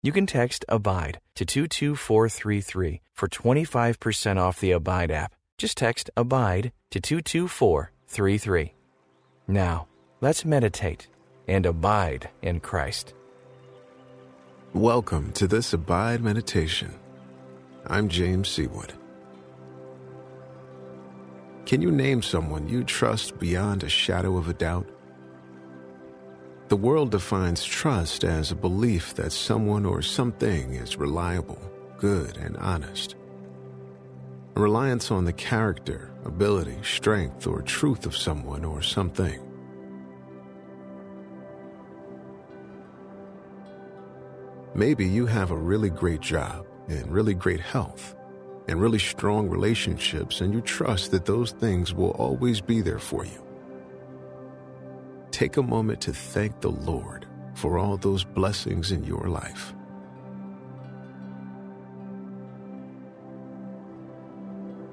You can text ABIDE to 22433 for 25% off the Abide app. Just text ABIDE to 22433. Now, let's meditate and abide in Christ. Welcome to this Abide Meditation. I'm James Seawood. Can you name someone you trust beyond a shadow of a doubt? The world defines trust as a belief that someone or something is reliable, good, and honest. A reliance on the character, ability, strength, or truth of someone or something. Maybe you have a really great job and really great health and really strong relationships, and you trust that those things will always be there for you take a moment to thank the Lord for all those blessings in your life.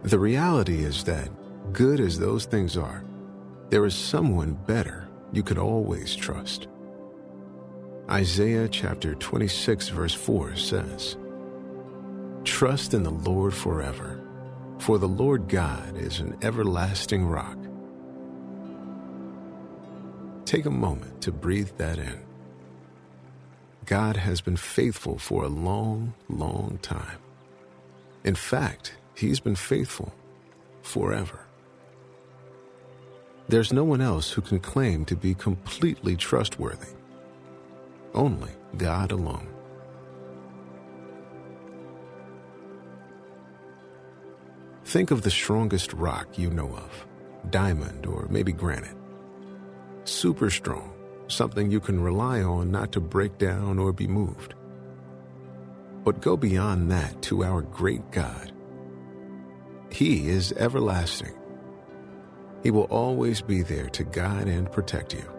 The reality is that, good as those things are, there is someone better you could always trust. Isaiah chapter 26, verse 4 says, Trust in the Lord forever, for the Lord God is an everlasting rock Take a moment to breathe that in. God has been faithful for a long, long time. In fact, He's been faithful forever. There's no one else who can claim to be completely trustworthy. Only God alone. Think of the strongest rock you know of diamond or maybe granite super strong, something you can rely on not to break down or be moved. But go beyond that to our great God. He is everlasting. He will always be there to guide and protect you.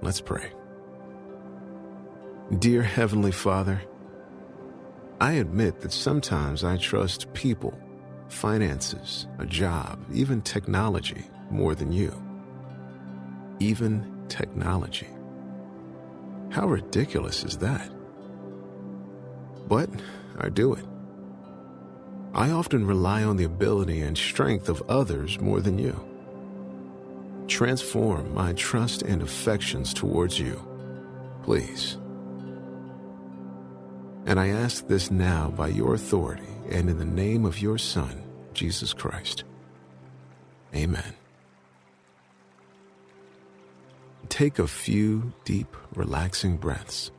Let's pray. Dear Heavenly Father, I admit that sometimes I trust people, finances, a job, even technology more than you even technology. How ridiculous is that? But I do it. I often rely on the ability and strength of others more than you. Transform my trust and affections towards you, please. And I ask this now by your authority and in the name of your Son, Jesus Christ. Amen. Take a few deep, relaxing breaths.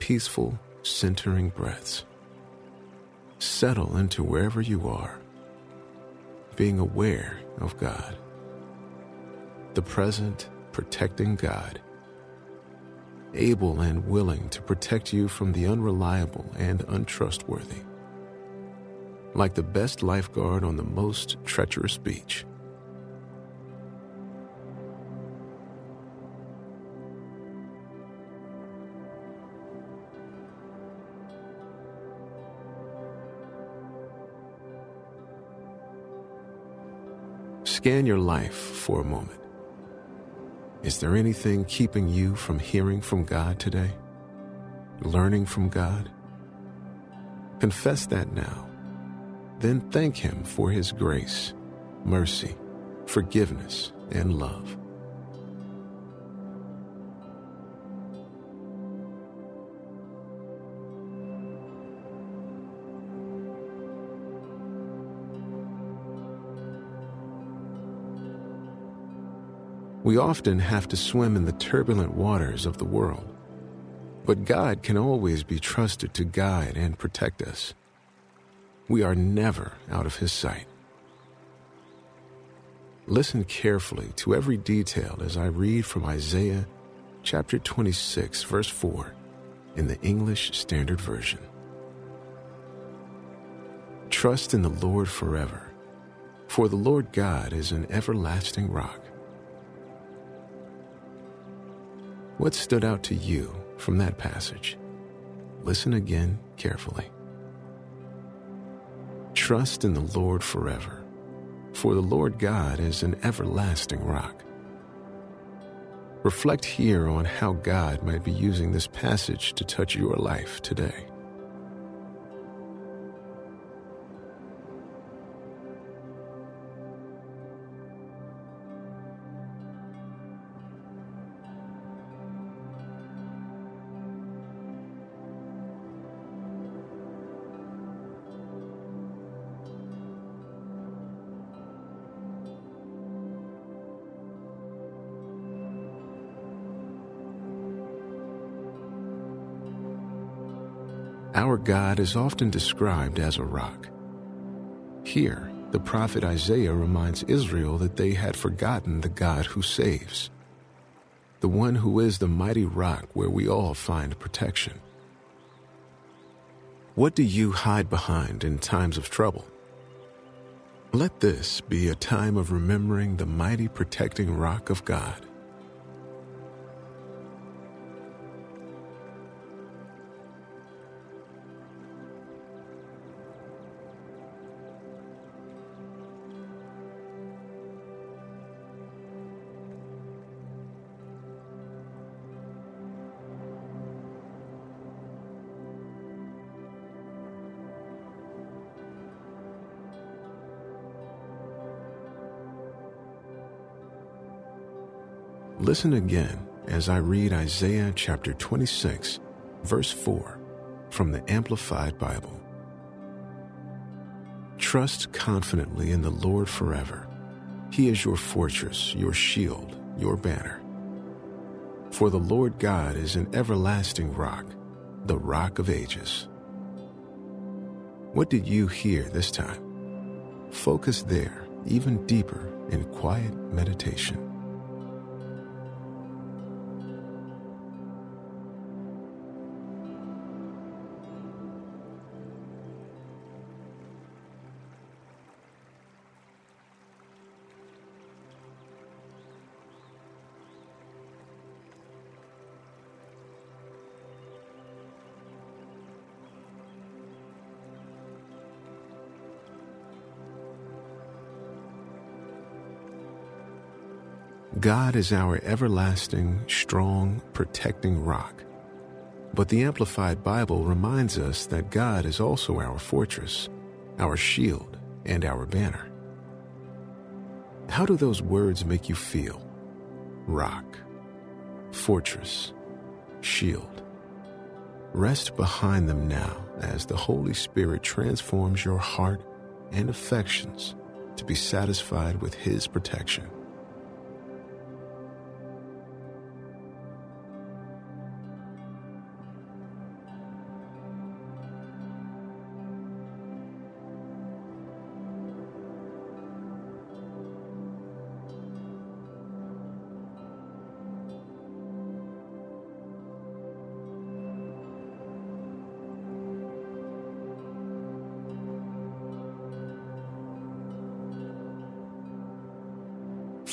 Peaceful, centering breaths. Settle into wherever you are, being aware of God. The present, protecting God, able and willing to protect you from the unreliable and untrustworthy. Like the best lifeguard on the most treacherous beach Scan your life for a moment. Is there anything keeping you from hearing from God today? Learning from God? Confess that now. Then thank Him for His grace, mercy, forgiveness, and love. We often have to swim in the turbulent waters of the world. But God can always be trusted to guide and protect us. We are never out of His sight. Listen carefully to every detail as I read from Isaiah chapter 26, verse 4 in the English Standard Version. Trust in the Lord forever, for the Lord God is an everlasting rock. What stood out to you from that passage? Listen again carefully. Trust in the Lord forever, for the Lord God is an everlasting rock. Reflect here on how God might be using this passage to touch your life today. Our God is often described as a rock. Here, the prophet Isaiah reminds Israel that they had forgotten the God who saves, the one who is the mighty rock where we all find protection. What do you hide behind in times of trouble? Let this be a time of remembering the mighty protecting rock of God. Listen again as I read Isaiah chapter 26, verse 4 from the Amplified Bible. Trust confidently in the Lord forever. He is your fortress, your shield, your banner. For the Lord God is an everlasting rock, the rock of ages. What did you hear this time? Focus there even deeper in quiet meditation. God is our everlasting, strong, protecting rock. But the Amplified Bible reminds us that God is also our fortress, our shield, and our banner. How do those words make you feel? Rock, fortress, shield. Rest behind them now as the Holy Spirit transforms your heart and affections to be satisfied with His protection.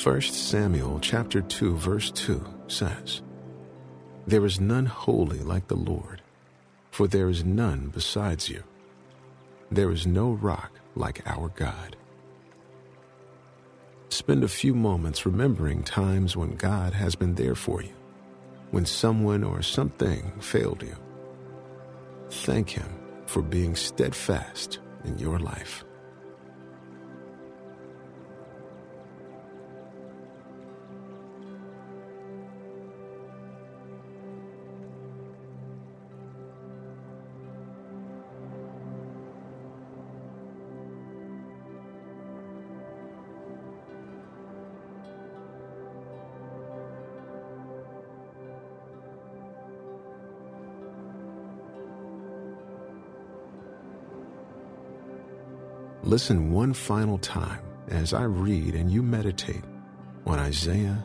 First Samuel chapter 2 verse 2 says, There is none holy like the Lord, for there is none besides you. There is no rock like our God. Spend a few moments remembering times when God has been there for you, when someone or something failed you. Thank Him for being steadfast in your life. Listen one final time as I read and you meditate on Isaiah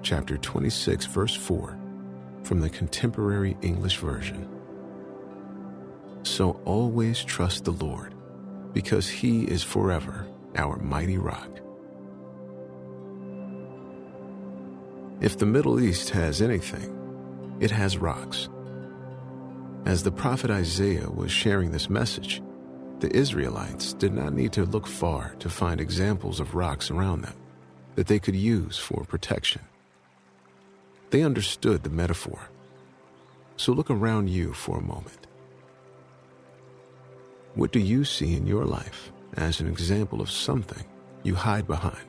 chapter 26, verse 4 from the Contemporary English Version. So always trust the Lord. because he is forever our mighty rock. If the Middle East has anything, it has rocks. As the prophet Isaiah was sharing this message, the Israelites did not need to look far to find examples of rocks around them that they could use for protection. They understood the metaphor. So look around you for a moment. What do you see in your life as an example of something you hide behind?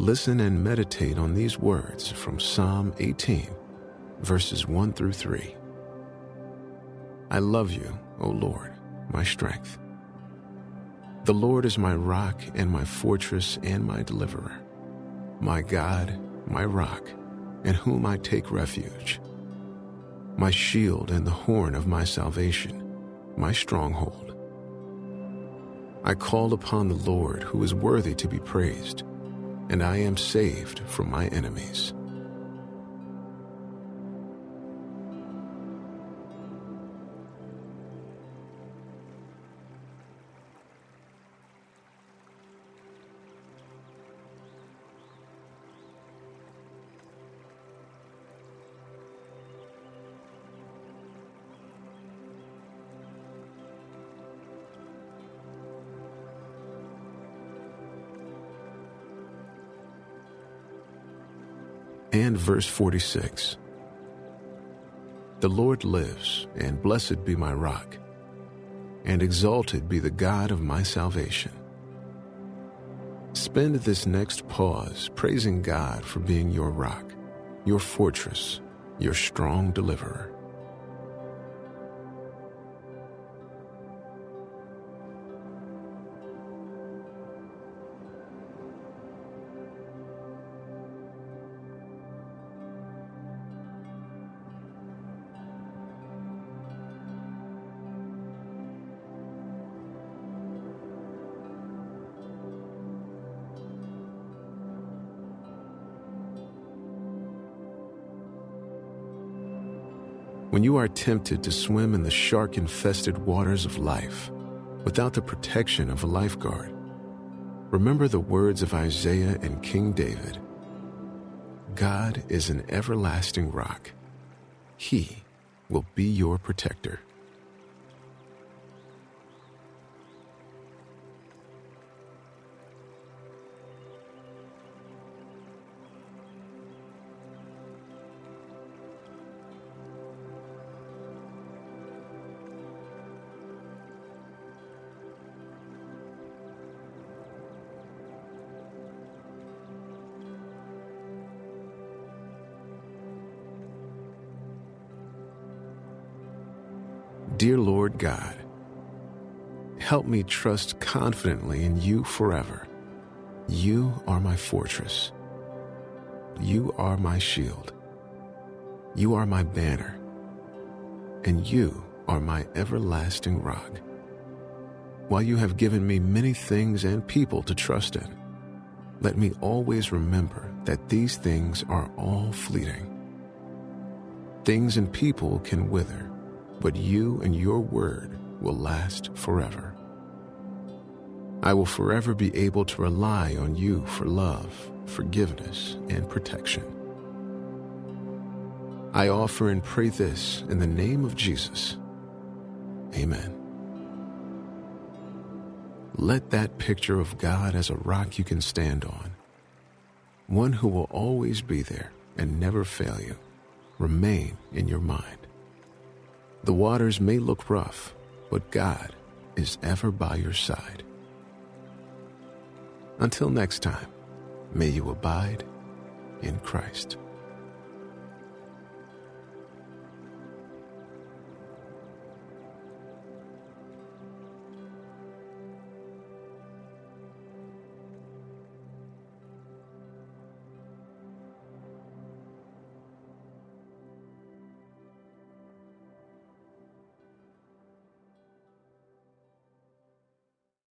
Listen and meditate on these words from Psalm 18, verses 1 through 3. I love you, O Lord, my strength. The Lord is my rock and my fortress and my deliverer, my God, my rock, in whom I take refuge, my shield and the horn of my salvation, my stronghold. I called upon the Lord who is worthy to be praised and I am saved from my enemies. And verse 46. The Lord lives, and blessed be my rock, and exalted be the God of my salvation. Spend this next pause praising God for being your rock, your fortress, your strong deliverer. When you are tempted to swim in the shark infested waters of life without the protection of a lifeguard, remember the words of Isaiah and King David God is an everlasting rock, He will be your protector. Dear Lord God, help me trust confidently in you forever. You are my fortress. You are my shield. You are my banner. And you are my everlasting rock. While you have given me many things and people to trust in, let me always remember that these things are all fleeting. Things and people can wither but you and your word will last forever. I will forever be able to rely on you for love, forgiveness, and protection. I offer and pray this in the name of Jesus. Amen. Let that picture of God as a rock you can stand on, one who will always be there and never fail you, remain in your mind. The waters may look rough, but God is ever by your side. Until next time, may you abide in Christ.